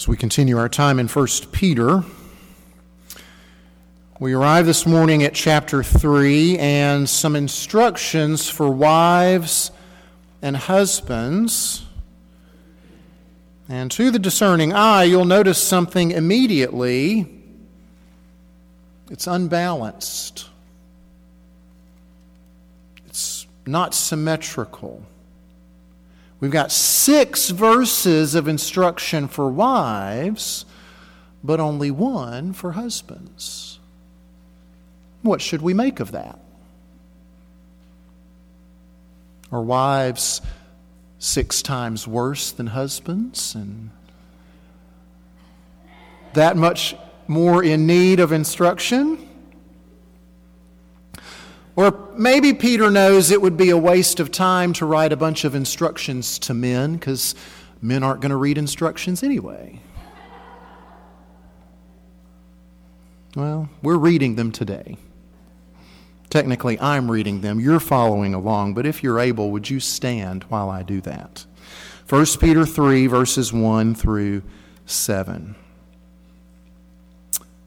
As we continue our time in 1 Peter, we arrive this morning at chapter 3 and some instructions for wives and husbands. And to the discerning eye, you'll notice something immediately. It's unbalanced, it's not symmetrical. We've got six verses of instruction for wives, but only one for husbands. What should we make of that? Are wives six times worse than husbands and that much more in need of instruction? Or maybe Peter knows it would be a waste of time to write a bunch of instructions to men because men aren't going to read instructions anyway. Well, we're reading them today. Technically, I'm reading them. You're following along, but if you're able, would you stand while I do that? 1 Peter 3, verses 1 through 7.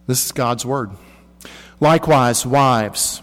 This is God's Word. Likewise, wives,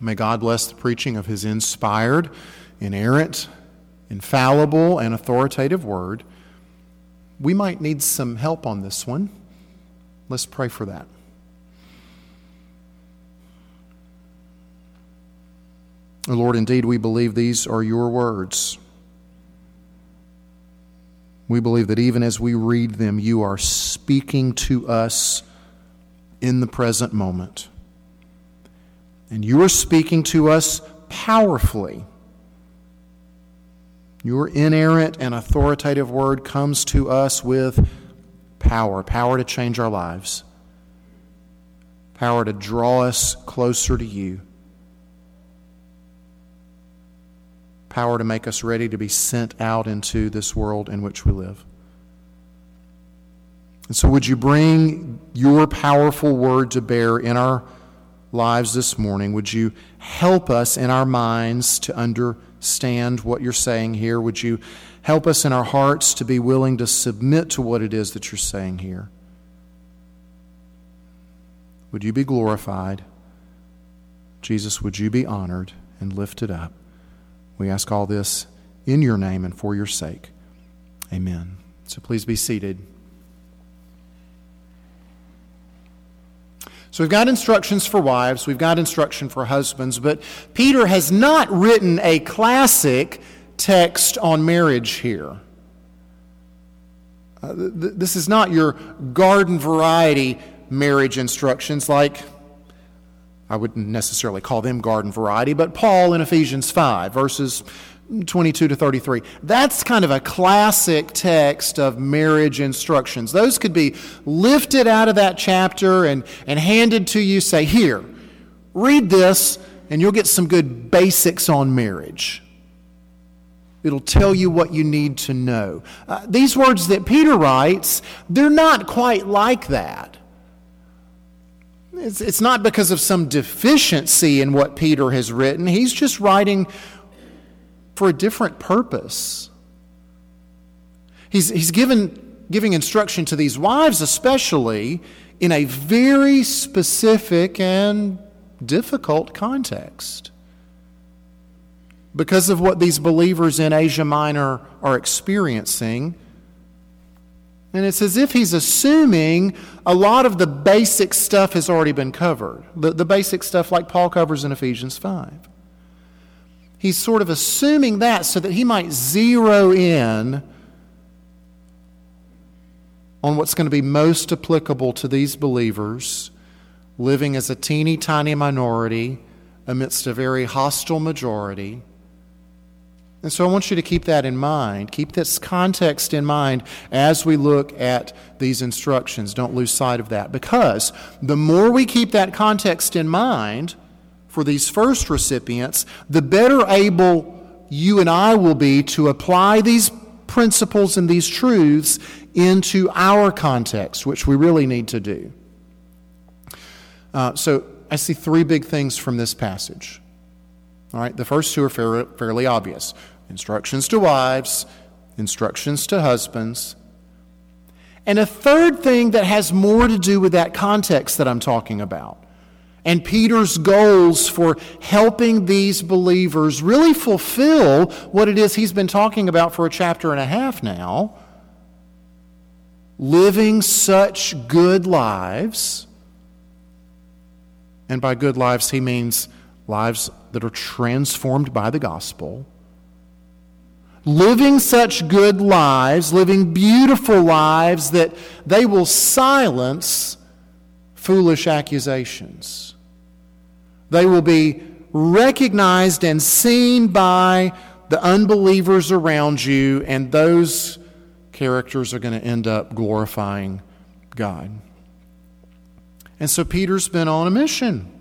May God bless the preaching of his inspired, inerrant, infallible, and authoritative word. We might need some help on this one. Let's pray for that. Oh Lord, indeed, we believe these are your words. We believe that even as we read them, you are speaking to us in the present moment. And you are speaking to us powerfully. Your inerrant and authoritative word comes to us with power power to change our lives, power to draw us closer to you, power to make us ready to be sent out into this world in which we live. And so, would you bring your powerful word to bear in our lives this morning. Would you help us in our minds to understand what you're saying here? Would you help us in our hearts to be willing to submit to what it is that you're saying here? Would you be glorified? Jesus, would you be honored and lifted up? We ask all this in your name and for your sake. Amen. So please be seated. So we've got instructions for wives, we've got instruction for husbands, but Peter has not written a classic text on marriage here. Uh, th- this is not your garden variety marriage instructions like I wouldn't necessarily call them garden variety, but Paul in Ephesians 5, verses 22 to 33. That's kind of a classic text of marriage instructions. Those could be lifted out of that chapter and, and handed to you, say, Here, read this, and you'll get some good basics on marriage. It'll tell you what you need to know. Uh, these words that Peter writes, they're not quite like that. It's, it's not because of some deficiency in what Peter has written. He's just writing for a different purpose. He's, he's given, giving instruction to these wives, especially in a very specific and difficult context. Because of what these believers in Asia Minor are experiencing, And it's as if he's assuming a lot of the basic stuff has already been covered, the, the basic stuff like Paul covers in Ephesians 5. He's sort of assuming that so that he might zero in on what's going to be most applicable to these believers living as a teeny tiny minority amidst a very hostile majority. And so I want you to keep that in mind. Keep this context in mind as we look at these instructions. Don't lose sight of that. Because the more we keep that context in mind for these first recipients, the better able you and I will be to apply these principles and these truths into our context, which we really need to do. Uh, so I see three big things from this passage. All right, the first two are fair, fairly obvious instructions to wives, instructions to husbands. And a third thing that has more to do with that context that I'm talking about and Peter's goals for helping these believers really fulfill what it is he's been talking about for a chapter and a half now living such good lives. And by good lives, he means lives that are transformed by the gospel. Living such good lives, living beautiful lives that they will silence foolish accusations. They will be recognized and seen by the unbelievers around you, and those characters are going to end up glorifying God. And so Peter's been on a mission.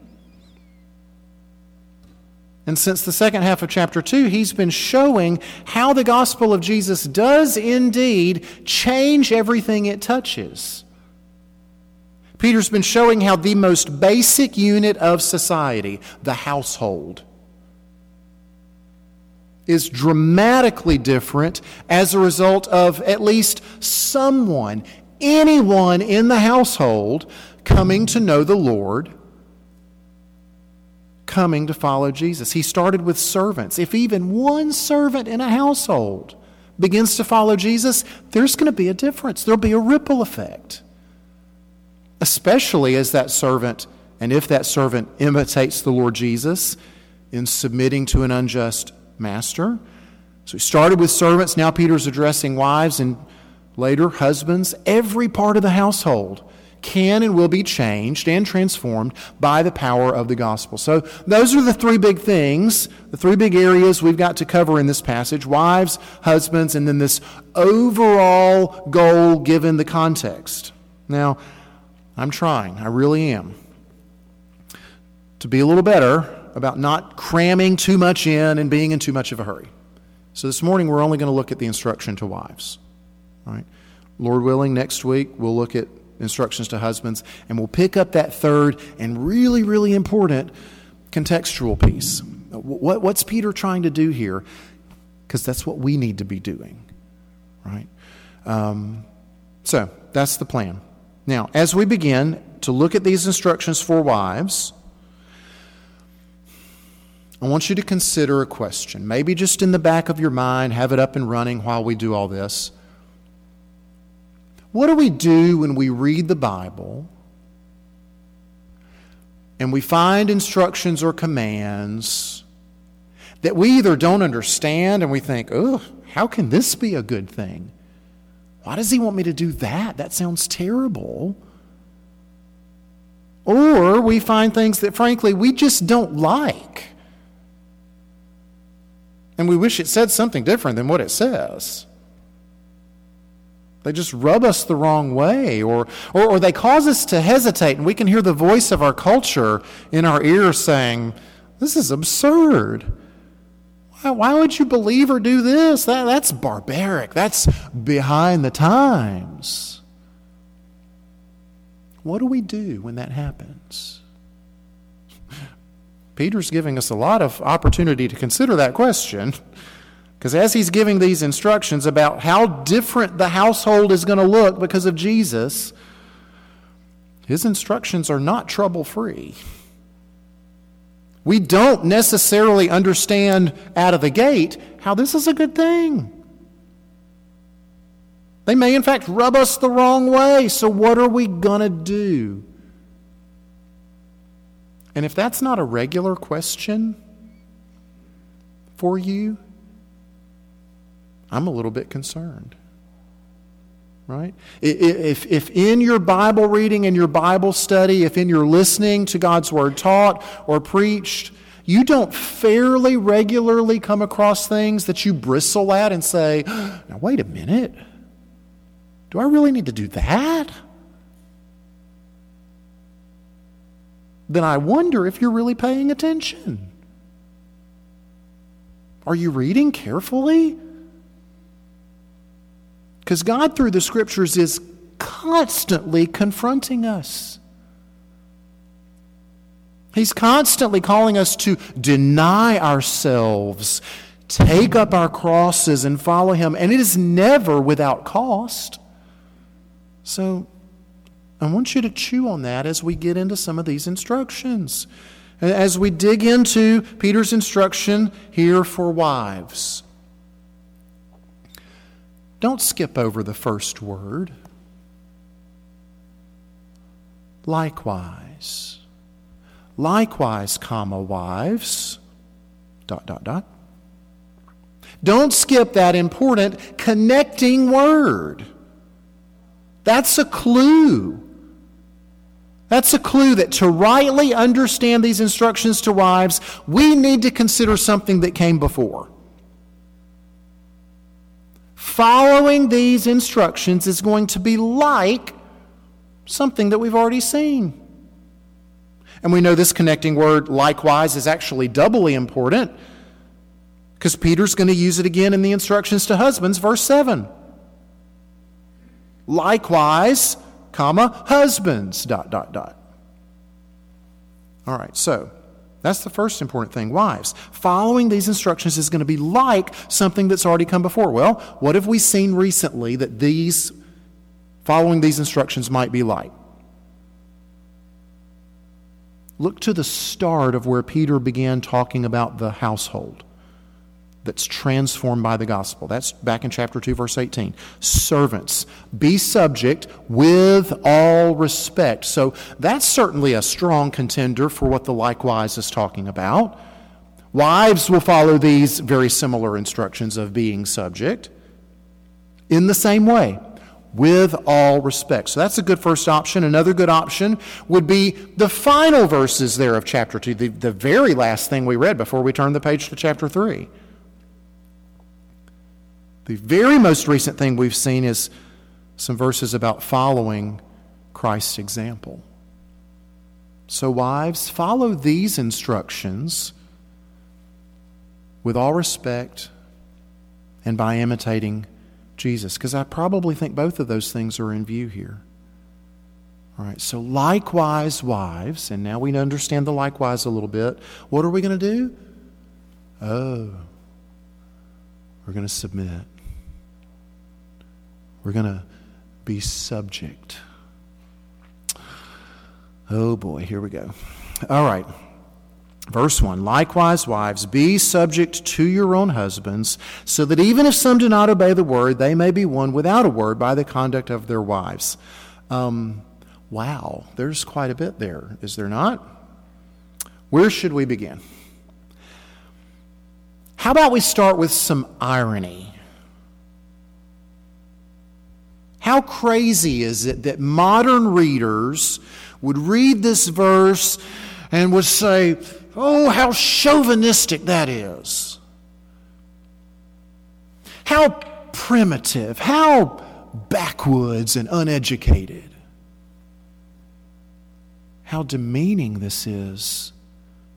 And since the second half of chapter 2, he's been showing how the gospel of Jesus does indeed change everything it touches. Peter's been showing how the most basic unit of society, the household, is dramatically different as a result of at least someone, anyone in the household, coming to know the Lord, coming to follow Jesus. He started with servants. If even one servant in a household begins to follow Jesus, there's going to be a difference, there'll be a ripple effect especially as that servant, and if that servant imitates the Lord Jesus in submitting to an unjust master. So he started with servants, now Peter's addressing wives and later husbands. Every part of the household can and will be changed and transformed by the power of the gospel. So, those are the three big things, the three big areas we've got to cover in this passage wives, husbands, and then this overall goal given the context. Now, I'm trying, I really am, to be a little better about not cramming too much in and being in too much of a hurry. So this morning we're only going to look at the instruction to wives. All right? Lord willing, next week we'll look at instructions to husbands and we'll pick up that third and really, really important contextual piece. What, what's Peter trying to do here? Because that's what we need to be doing. Right? Um, so that's the plan. Now, as we begin to look at these instructions for wives, I want you to consider a question. Maybe just in the back of your mind, have it up and running while we do all this. What do we do when we read the Bible and we find instructions or commands that we either don't understand and we think, oh, how can this be a good thing? Why does he want me to do that? That sounds terrible. Or we find things that, frankly, we just don't like. And we wish it said something different than what it says. They just rub us the wrong way, or, or, or they cause us to hesitate, and we can hear the voice of our culture in our ears saying, This is absurd. Why, why would you believe or do this? That, that's barbaric. That's behind the times. What do we do when that happens? Peter's giving us a lot of opportunity to consider that question. Because as he's giving these instructions about how different the household is going to look because of Jesus, his instructions are not trouble free. We don't necessarily understand out of the gate how this is a good thing. They may, in fact, rub us the wrong way. So, what are we going to do? And if that's not a regular question for you, I'm a little bit concerned. Right? If, if in your Bible reading and your Bible study, if in your listening to God's Word taught or preached, you don't fairly regularly come across things that you bristle at and say, now, wait a minute. Do I really need to do that? Then I wonder if you're really paying attention. Are you reading carefully? Because God, through the scriptures, is constantly confronting us. He's constantly calling us to deny ourselves, take up our crosses, and follow Him. And it is never without cost. So I want you to chew on that as we get into some of these instructions. As we dig into Peter's instruction here for wives. Don't skip over the first word. Likewise. Likewise, comma, wives. Dot, dot, dot. Don't skip that important connecting word. That's a clue. That's a clue that to rightly understand these instructions to wives, we need to consider something that came before. Following these instructions is going to be like something that we've already seen. And we know this connecting word, likewise, is actually doubly important because Peter's going to use it again in the instructions to husbands, verse 7. Likewise, comma, husbands, dot, dot, dot. All right, so that's the first important thing. Wives, following these instructions is going to be like something that's already come before. Well, what have we seen recently that these, following these instructions might be like? Look to the start of where Peter began talking about the household that's transformed by the gospel. That's back in chapter 2, verse 18. Servants, be subject with all respect. So that's certainly a strong contender for what the likewise is talking about. Wives will follow these very similar instructions of being subject in the same way, with all respect. So that's a good first option. Another good option would be the final verses there of chapter 2, the, the very last thing we read before we turn the page to chapter 3. The very most recent thing we've seen is some verses about following Christ's example. So, wives, follow these instructions with all respect and by imitating Jesus, because I probably think both of those things are in view here. All right, so likewise, wives, and now we understand the likewise a little bit. What are we going to do? Oh, we're going to submit. We're going to be subject. Oh boy, here we go. All right. Verse 1 Likewise, wives, be subject to your own husbands, so that even if some do not obey the word, they may be won without a word by the conduct of their wives. Um, wow, there's quite a bit there, is there not? Where should we begin? How about we start with some irony? How crazy is it that modern readers would read this verse and would say, Oh, how chauvinistic that is. How primitive, how backwoods and uneducated. How demeaning this is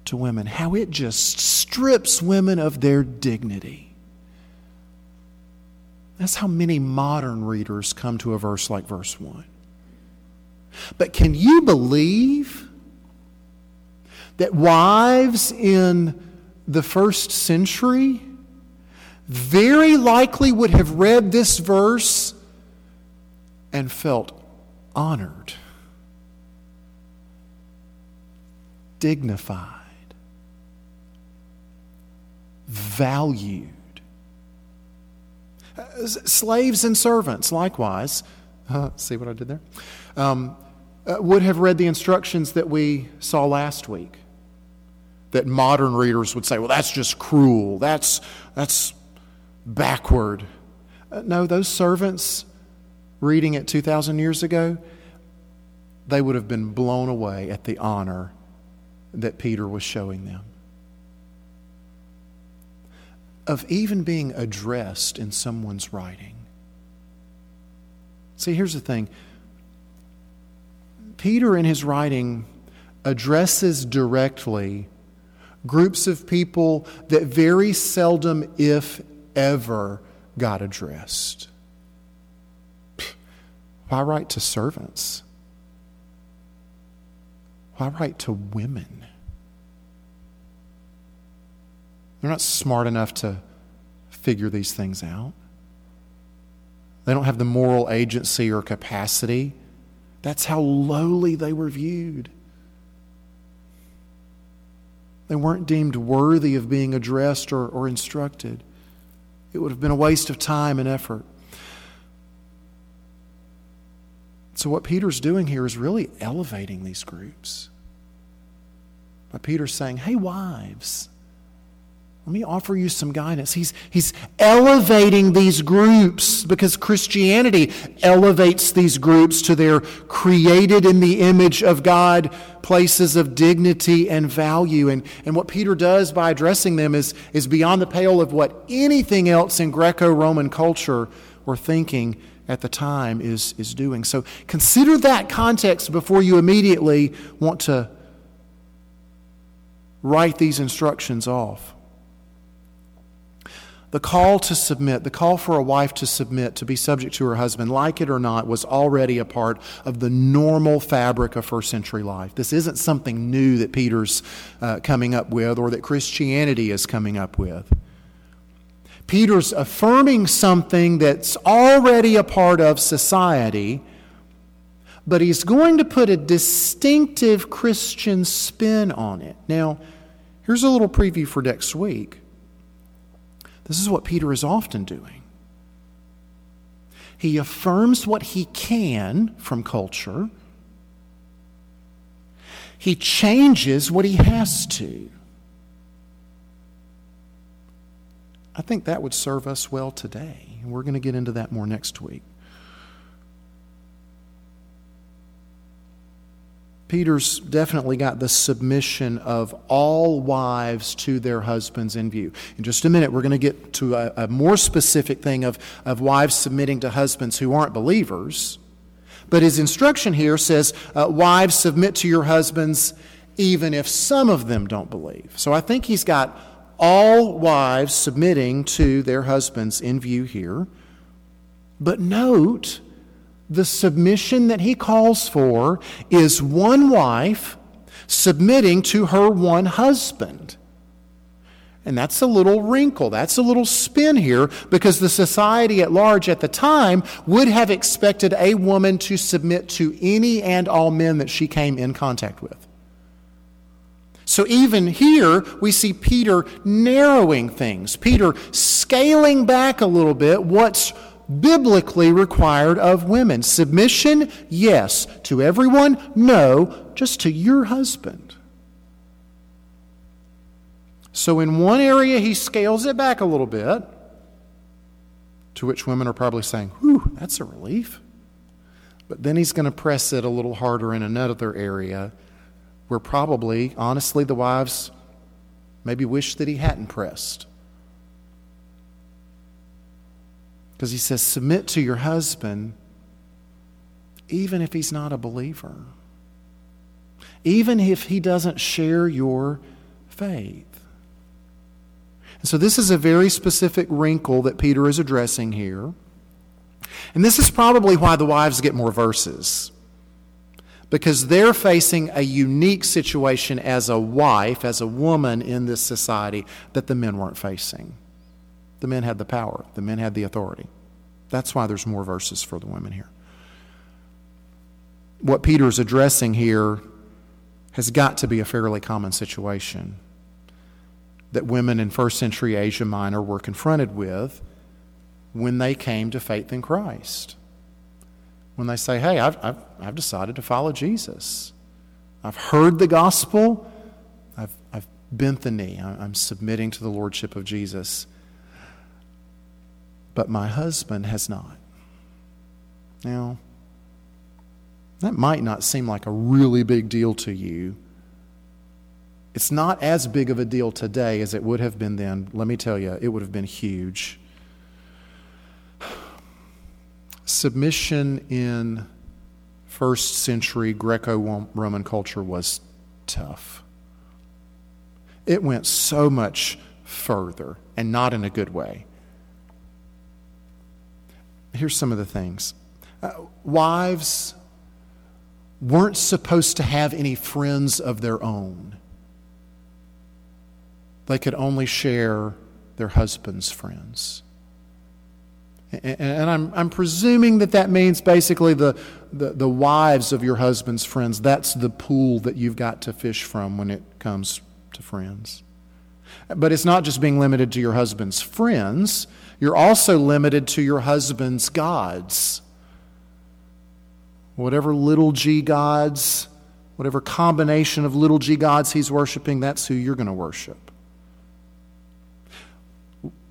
to women, how it just strips women of their dignity. That's how many modern readers come to a verse like verse 1. But can you believe that wives in the first century very likely would have read this verse and felt honored, dignified, valued? Uh, slaves and servants, likewise, uh, see what I did there? Um, uh, would have read the instructions that we saw last week. That modern readers would say, well, that's just cruel. That's, that's backward. Uh, no, those servants reading it 2,000 years ago, they would have been blown away at the honor that Peter was showing them. Of even being addressed in someone's writing. See, here's the thing Peter, in his writing, addresses directly groups of people that very seldom, if ever, got addressed. Why write to servants? Why write to women? They're not smart enough to figure these things out. They don't have the moral agency or capacity that's how lowly they were viewed. They weren't deemed worthy of being addressed or, or instructed. It would have been a waste of time and effort. So, what Peter's doing here is really elevating these groups. By Peter's saying, Hey, wives, let me offer you some guidance. He's, he's elevating these groups because Christianity elevates these groups to their created in the image of God places of dignity and value. And, and what Peter does by addressing them is, is beyond the pale of what anything else in Greco Roman culture or thinking at the time is, is doing. So consider that context before you immediately want to write these instructions off. The call to submit, the call for a wife to submit, to be subject to her husband, like it or not, was already a part of the normal fabric of first century life. This isn't something new that Peter's uh, coming up with or that Christianity is coming up with. Peter's affirming something that's already a part of society, but he's going to put a distinctive Christian spin on it. Now, here's a little preview for next week. This is what Peter is often doing. He affirms what he can from culture, he changes what he has to. I think that would serve us well today. And We're going to get into that more next week. Peter's definitely got the submission of all wives to their husbands in view. In just a minute, we're going to get to a, a, more specific thing of, of wives submitting to husbands who aren't believers. But his instruction here says, uh, Wives, submit to your husbands even if some of them don't believe. So I think he's got all wives submitting to their husbands in view here. But note, the submission that he calls for is one wife submitting to her one husband. And that's a little wrinkle, that's a little spin here, because the society at large at the time would have expected a woman to submit to any and all men that she came in contact with. So even here, we see Peter narrowing things, Peter scaling back a little bit what's biblically required of women. Submission, yes. To everyone, no. Just to your husband. So, in one area, he scales it back a little bit, to which women are probably saying, Whew, that's a relief. But then he's going to press it a little harder in another area where probably, honestly, the wives maybe wish that he hadn't pressed. Because he says, submit to your husband even if he's not a believer, even if he doesn't share your faith. And so, this is a very specific wrinkle that Peter is addressing here. And this is probably why the wives get more verses. Because they're facing a unique situation as a wife, as a woman in this society that the men weren't facing. The men had the power, the men had the authority. That's why there's more verses for the women here. What Peter is addressing here has got to be a fairly common situation that women in first century Asia Minor were confronted with when they came to faith in Christ. When they say, hey, I've, I've, I've decided to follow Jesus. I've heard the gospel. I've, I've bent the knee. I'm submitting to the lordship of Jesus. But my husband has not. Now, that might not seem like a really big deal to you. It's not as big of a deal today as it would have been then. Let me tell you, it would have been huge. Submission in first century Greco Roman culture was tough. It went so much further, and not in a good way. Here's some of the things uh, wives weren't supposed to have any friends of their own, they could only share their husband's friends. And I'm, I'm presuming that that means basically the, the, the, wives of your husband's friends. That's the pool that you've got to fish from when it comes to friends. But it's not just being limited to your husband's friends, you're also limited to your husband's gods. Whatever little g gods, whatever combination of little g gods he's worshiping, that's who you're going to worship.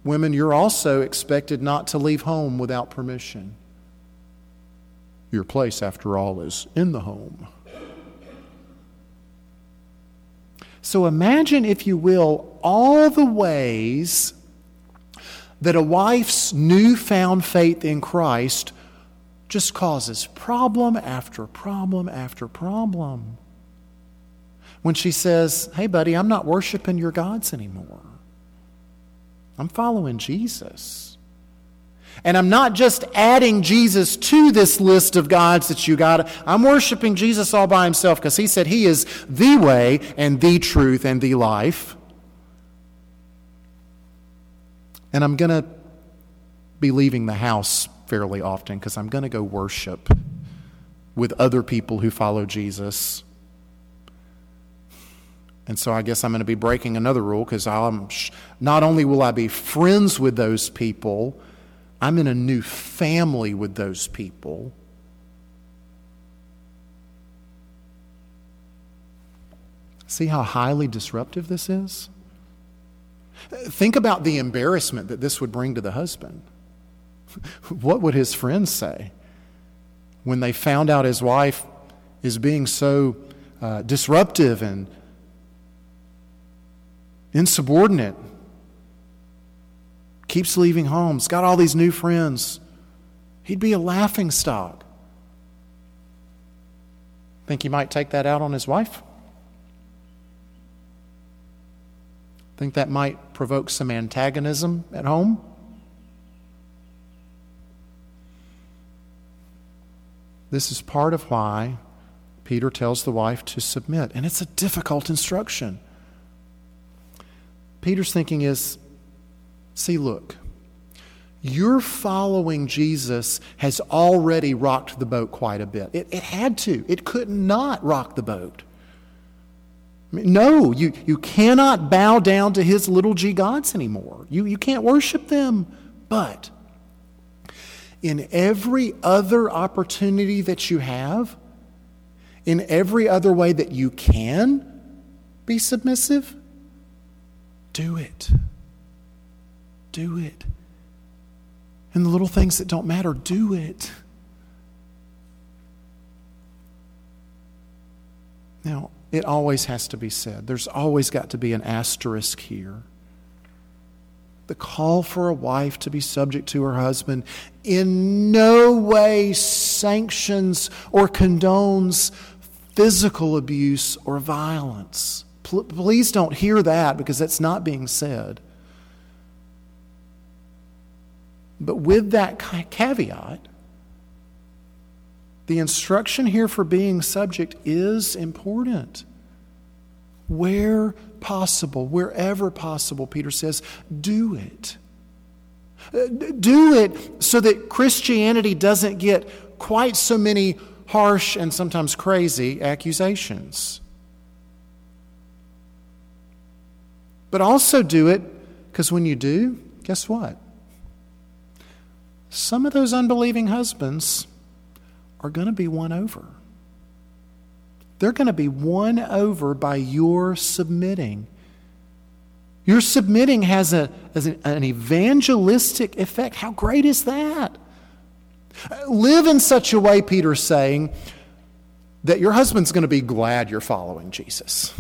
Women, you're also expected not to leave home without permission. Your place, after all, is in the home. So imagine, if you will, all the ways that a wife's newfound faith in Christ just causes problem after problem after problem. When she says, Hey, buddy, I'm not worshiping your gods anymore. I'm following Jesus. And I'm not just adding Jesus to this list of gods that you got. I'm worshiping Jesus all by himself because he said he is the way and the truth and the life. And I'm going to be leaving the house fairly often because I'm going to go worship with other people who follow Jesus. And so I guess I'm going to be breaking another rule because I'm not only will I be friends with those people, I'm in a new family with those people. See how highly disruptive this is? Think about the embarrassment that this would bring to the husband. What would his friends say when they found out his wife is being so uh, disruptive and insubordinate, keeps leaving homes, got all these new friends. He'd be a laughing stock. Think he might take that out on his wife? Think that might provoke some antagonism at home? This is part of why Peter tells the wife to submit. And it's a difficult instruction. Peter's thinking is see, look, your following Jesus has already rocked the boat quite a bit. It, it had to, it could not rock the boat. No, you, you cannot bow down to his little g gods anymore. You, you can't worship them. But in every other opportunity that you have, in every other way that you can be submissive, do it. Do it. And the little things that don't matter, do it. Now, it always has to be said. There's always got to be an asterisk here. The call for a wife to be subject to her husband in no way sanctions or condones physical abuse or violence. Please don't hear that because that's not being said. But with that caveat, the instruction here for being subject is important. Where possible, wherever possible, Peter says, do it. Uh, do it so that Christianity doesn't get quite so many harsh and sometimes crazy accusations. But also do it because when you do, guess what? some of those unbelieving husbands are going to be won over. They're going to be won over by your submitting. Your submitting has, a, has an, an evangelistic effect. How great is that? Live in such a way, Peter's saying, that your husband's going to be glad you're following Jesus.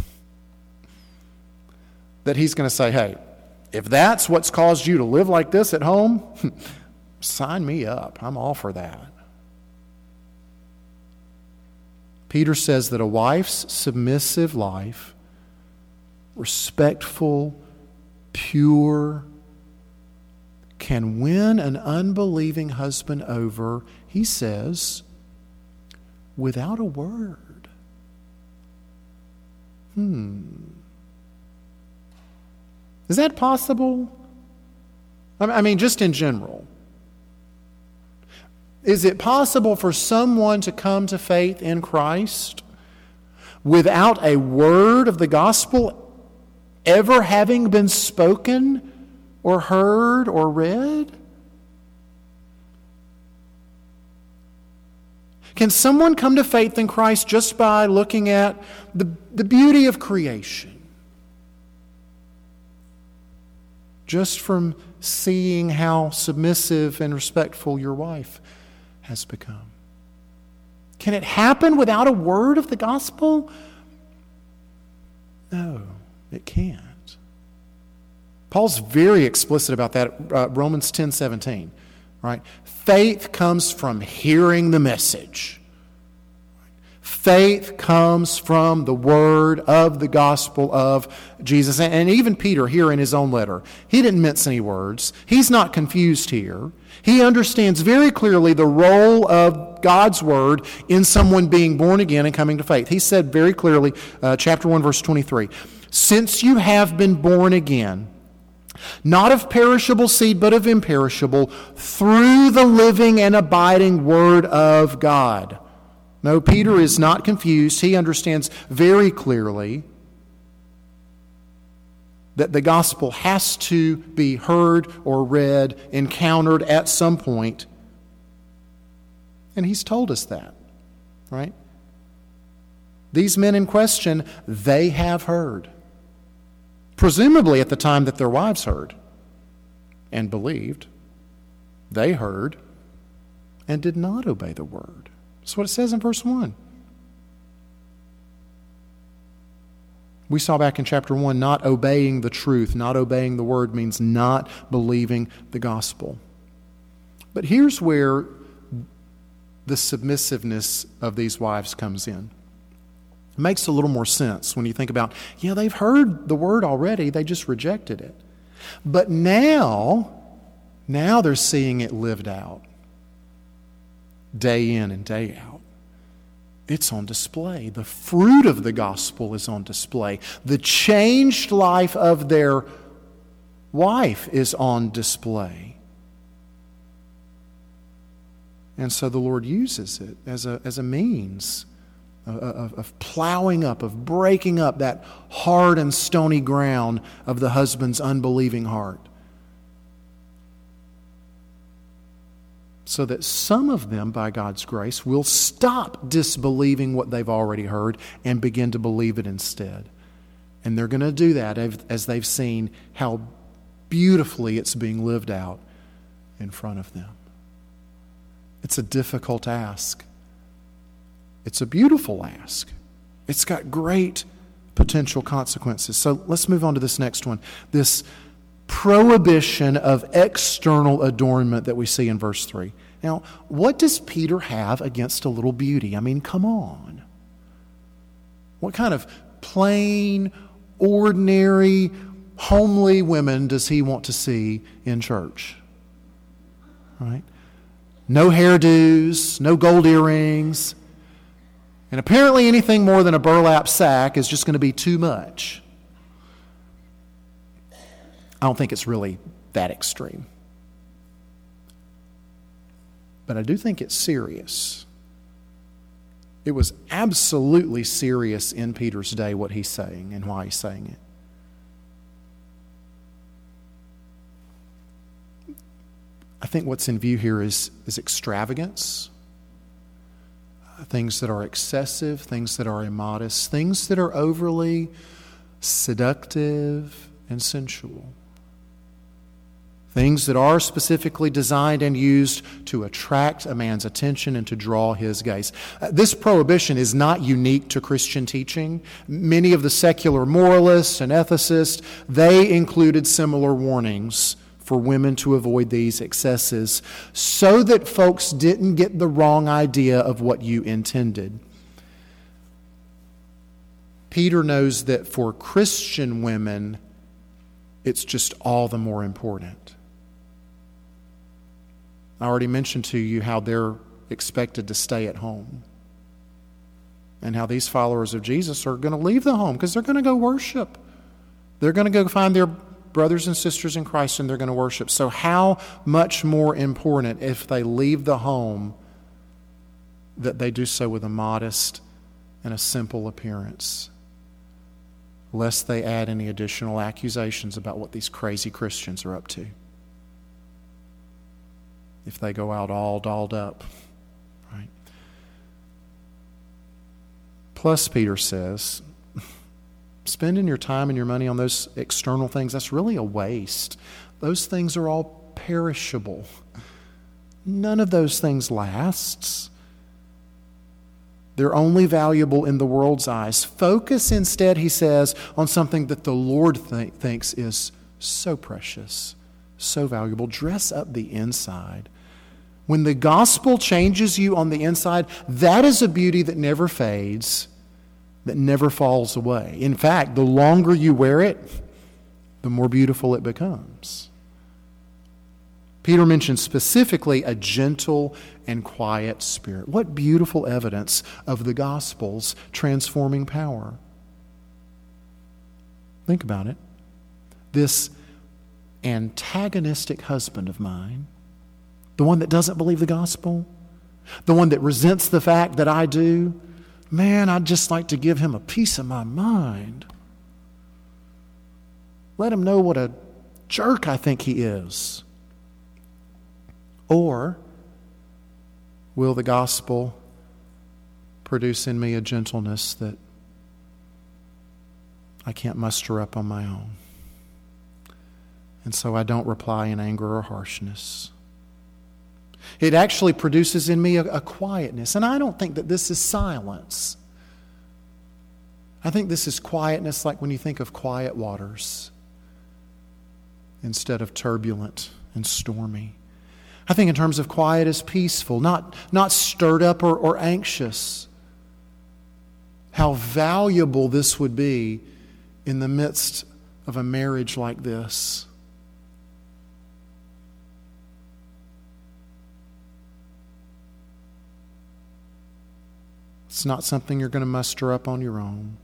That he's going to say, hey, if that's what's caused you to live like this at home, sign me up. I'm all for that. Peter says that a wife's submissive life, respectful, pure, can win an unbelieving husband over, he says, without a word. Hmm. Is that possible? I mean, just in general. Is it possible for someone to come to faith in Christ without a word of the gospel ever having been spoken or heard or read? Can someone come to faith in Christ just by looking at the, the beauty of creation? Just from seeing how submissive and respectful your wife has become? Can it happen without a word of the gospel? No, it can't. Paul's very explicit about that, uh, Romans 10 17, right? Faith comes from hearing the message. Faith comes from the word of the gospel of Jesus. And even Peter, here in his own letter, he didn't mince any words. He's not confused here. He understands very clearly the role of God's word in someone being born again and coming to faith. He said very clearly, uh, chapter 1, verse 23, Since you have been born again, not of perishable seed, but of imperishable, through the living and abiding Word of God. No, Peter is not confused. He understands very clearly that the gospel has to be heard or read, encountered at some point. And he's told us that, right? These men in question, they have heard presumably at the time that their wives heard and believed. They heard and did not obey the word. That's what it says in verse 1. We saw back in chapter 1 not obeying the truth, not obeying the word means not believing the gospel. But here's where the submissiveness of these wives comes in It makes a little more sense when you think about, yeah, they've heard the word already, they just rejected it. But now, now they're seeing it lived out day in and day out. It's on display. The fruit of the gospel is on display. The changed life of their wife is on display. And so the Lord uses it as a, as a means of, of plowing up, of breaking up that hard and stony ground of the husband's unbelieving heart. So that some of them, by God's grace, will stop disbelieving what they've already heard and begin to believe it instead. And they're going to do that as they've seen how beautifully it's being lived out in front of them. It's a difficult ask. It's a beautiful ask. It's got great potential consequences. So let's move on to this next one. This prohibition of external adornment that we see in verse 3. Now, what does Peter have against a little beauty? I mean, come on. What kind of plain, ordinary, homely women does he want to see in church? Right? No hairdos, no gold earrings, and apparently, anything more than a burlap sack is just going to be too much. I don't think it's really that extreme. But I do think it's serious. It was absolutely serious in Peter's day what he's saying and why he's saying it. I think what's in view here is, is extravagance, things that are excessive, things that are immodest, things that are overly seductive and sensual. Things that are specifically designed and used to attract a man's attention and to draw his gaze. Uh, this prohibition is not unique to Christian teaching. Many of the secular moralists and ethicists, they included similar warnings for women to avoid these excesses so that folks didn't get the wrong idea of what you intended. Peter knows that for Christian women, it's just all the more important. I already mentioned to you how they're expected to stay at home and how these followers of Jesus are going to leave the home because they're going to go worship. They're going to go find their brothers and sisters in Christ and they're going to worship. So, how much more important if they leave the home that they do so with a modest and a simple appearance, lest they add any additional accusations about what these crazy Christians are up to? If they go out all dolled up, right? Plus, Peter says, spending your time and your money on those external things, that's really a waste. Those things are all perishable. None of those things lasts. They're only valuable in the world's eyes. Focus instead, he says, on something that the Lord th- thinks is so precious, so valuable. Dress up the inside. When the gospel changes you on the inside, that is a beauty that never fades that never falls away. In fact, the longer you wear it, the more beautiful it becomes. Peter mentions specifically a gentle and quiet spirit. What beautiful evidence of the gospel's transforming power. Think about it. This antagonistic husband of mine, the one that doesn't believe the gospel, the one that resents the fact that I do, Man, I'd just like to give him a piece of my mind. Let him know what a jerk I think he is. Or will the gospel produce in me a gentleness that I can't muster up on my own? And so I don't reply in anger or harshness. It actually produces in me a, a quietness. And I don't think that this is silence. I think this is quietness like when you think of quiet waters instead of turbulent and stormy. I think in terms of quiet as peaceful, not, not stirred up or, or anxious. How valuable this would be in the midst of a marriage like this. It's not something you're going to muster up on your own.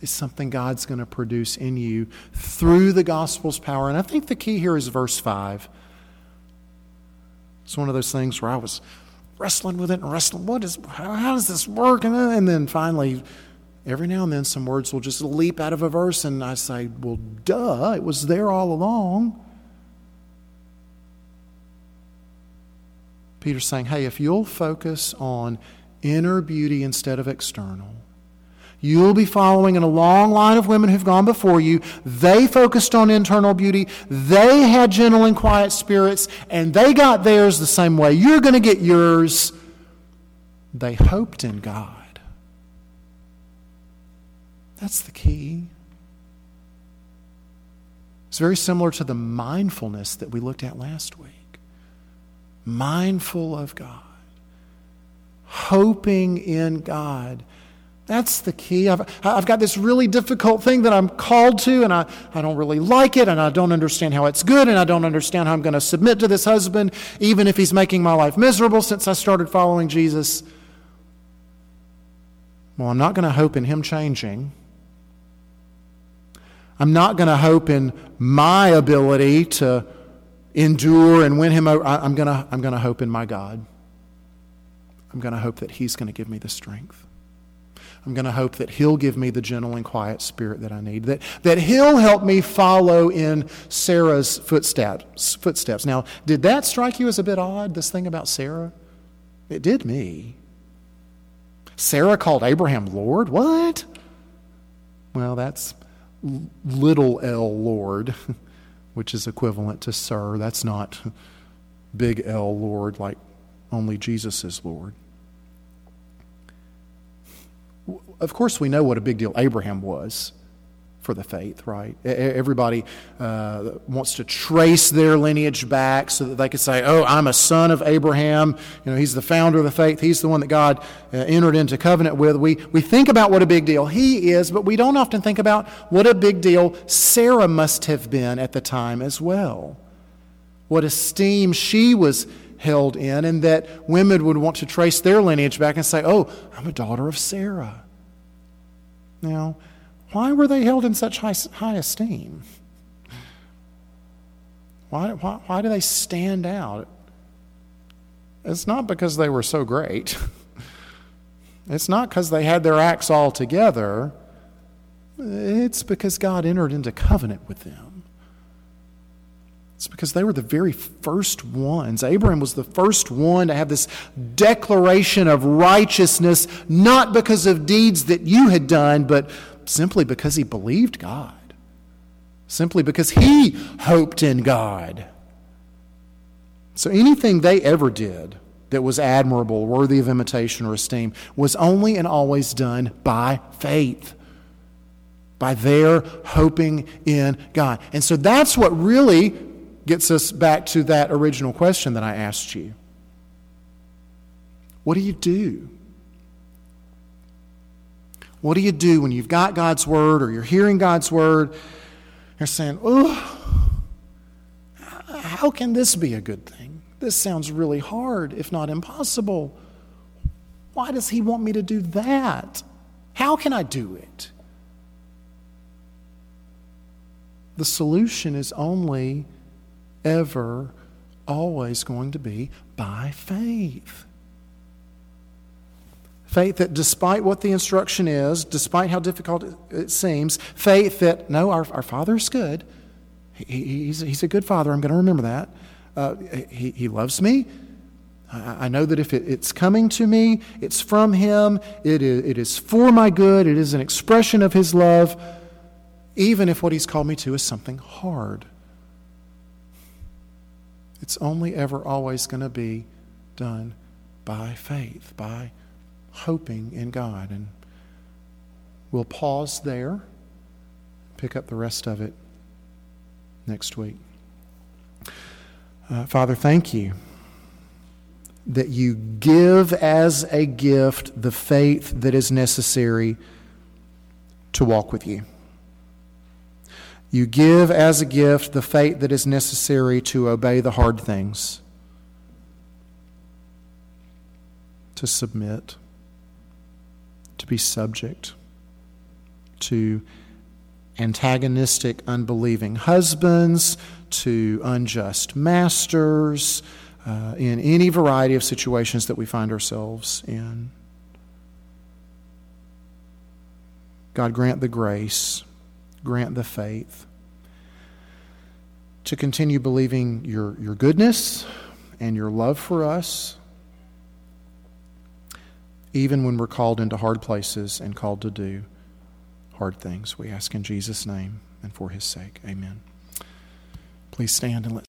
It's something God's going to produce in you through the gospel's power. And I think the key here is verse 5. It's one of those things where I was wrestling with it and wrestling. What is, how, does this work? And then, and then finally, every now and then, some words will just leap out of a verse, and I say, Well, duh, it was there all along. Peter's saying, Hey, if you'll focus on inner beauty instead of external. You'll be following in a long line of women who've gone before you. They focused on internal beauty. They had gentle and quiet spirits, and they got theirs the same way. You're going to get yours. They hoped in God. That's the key. It's very similar to the mindfulness that we looked at last week. Mindful of God hoping in God. That's the key. I've, I've got this really difficult thing that I'm called to, and I, I don't really like it, and I don't understand how it's good, and I don't understand how I'm going to submit to this husband, even if he's making my life miserable since I started following Jesus. Well, I'm not going to hope in him changing. I'm not going to hope in my ability to endure and win him over. I'm going to, I'm going to hope in my God. I'm going to hope that He's going to give me the strength. I'm going to hope that He'll give me the gentle and quiet spirit that I need, that, that He'll help me follow in Sarah's footsteps, footsteps. Now, did that strike you as a bit odd, this thing about Sarah? It did me. Sarah called Abraham Lord? What? Well, that's little L Lord, which is equivalent to Sir. That's not big L Lord like only Jesus is Lord. Of course, we know what a big deal Abraham was for the faith, right? Everybody uh, wants to trace their lineage back so that they could say, oh, I'm a son of Abraham. You know, he's the founder of the faith. He's the one that God uh, entered into covenant with. We, we think about what a big deal he is, but we don't often think about what a big deal Sarah must have been at the time as well. What esteem she was held in, and that women would want to trace their lineage back and say, oh, I'm a daughter of Sarah. Now, why were they held in such high, high esteem? Why, why, why do they stand out? It's not because they were so great. It's not because they had their acts all together. It's because God entered into covenant with them. It's because they were the very first ones. Abraham was the first one to have this declaration of righteousness, not because of deeds that you had done, but simply because he believed God, simply because he hoped in God. So anything they ever did that was admirable, worthy of imitation or esteem, was only and always done by faith, by their hoping in God. And so that's what really gets us back to that original question that I asked you. What do you do? What do you do when you've got God's word or you're hearing God's word? You're saying, oh, how can this be a good thing? This sounds really hard, if not impossible. Why does He want me to do that? How can I do it? The solution is only ever, always going to be by faith. Faith that despite what the instruction is, despite how difficult it seems, faith that, no, our, our Father is good. He, he's, he's a good Father. I'm going to remember that. Uh, he, he loves me. I, I know that if it, it's coming to me, it's from Him. It is, it is for my good. It is an expression of His love, even if what He's called me to is something hard. It's only ever always going to be done by faith, by hoping in God. And we'll pause there, pick up the rest of it next week. Uh, Father, thank you that you give as a gift the faith that is necessary to walk with you. You give as a gift the faith that is necessary to obey the hard things, to submit. To be subject. To antagonistic, unbelieving husbands, to unjust masters, uh, in any variety of situations that we find ourselves in. God, grant the grace, grant the faith to continue believing your, your goodness and your love for us even when we're called into hard places and called to do hard things. We ask in Jesus' name and for his sake. Amen. Please stand and let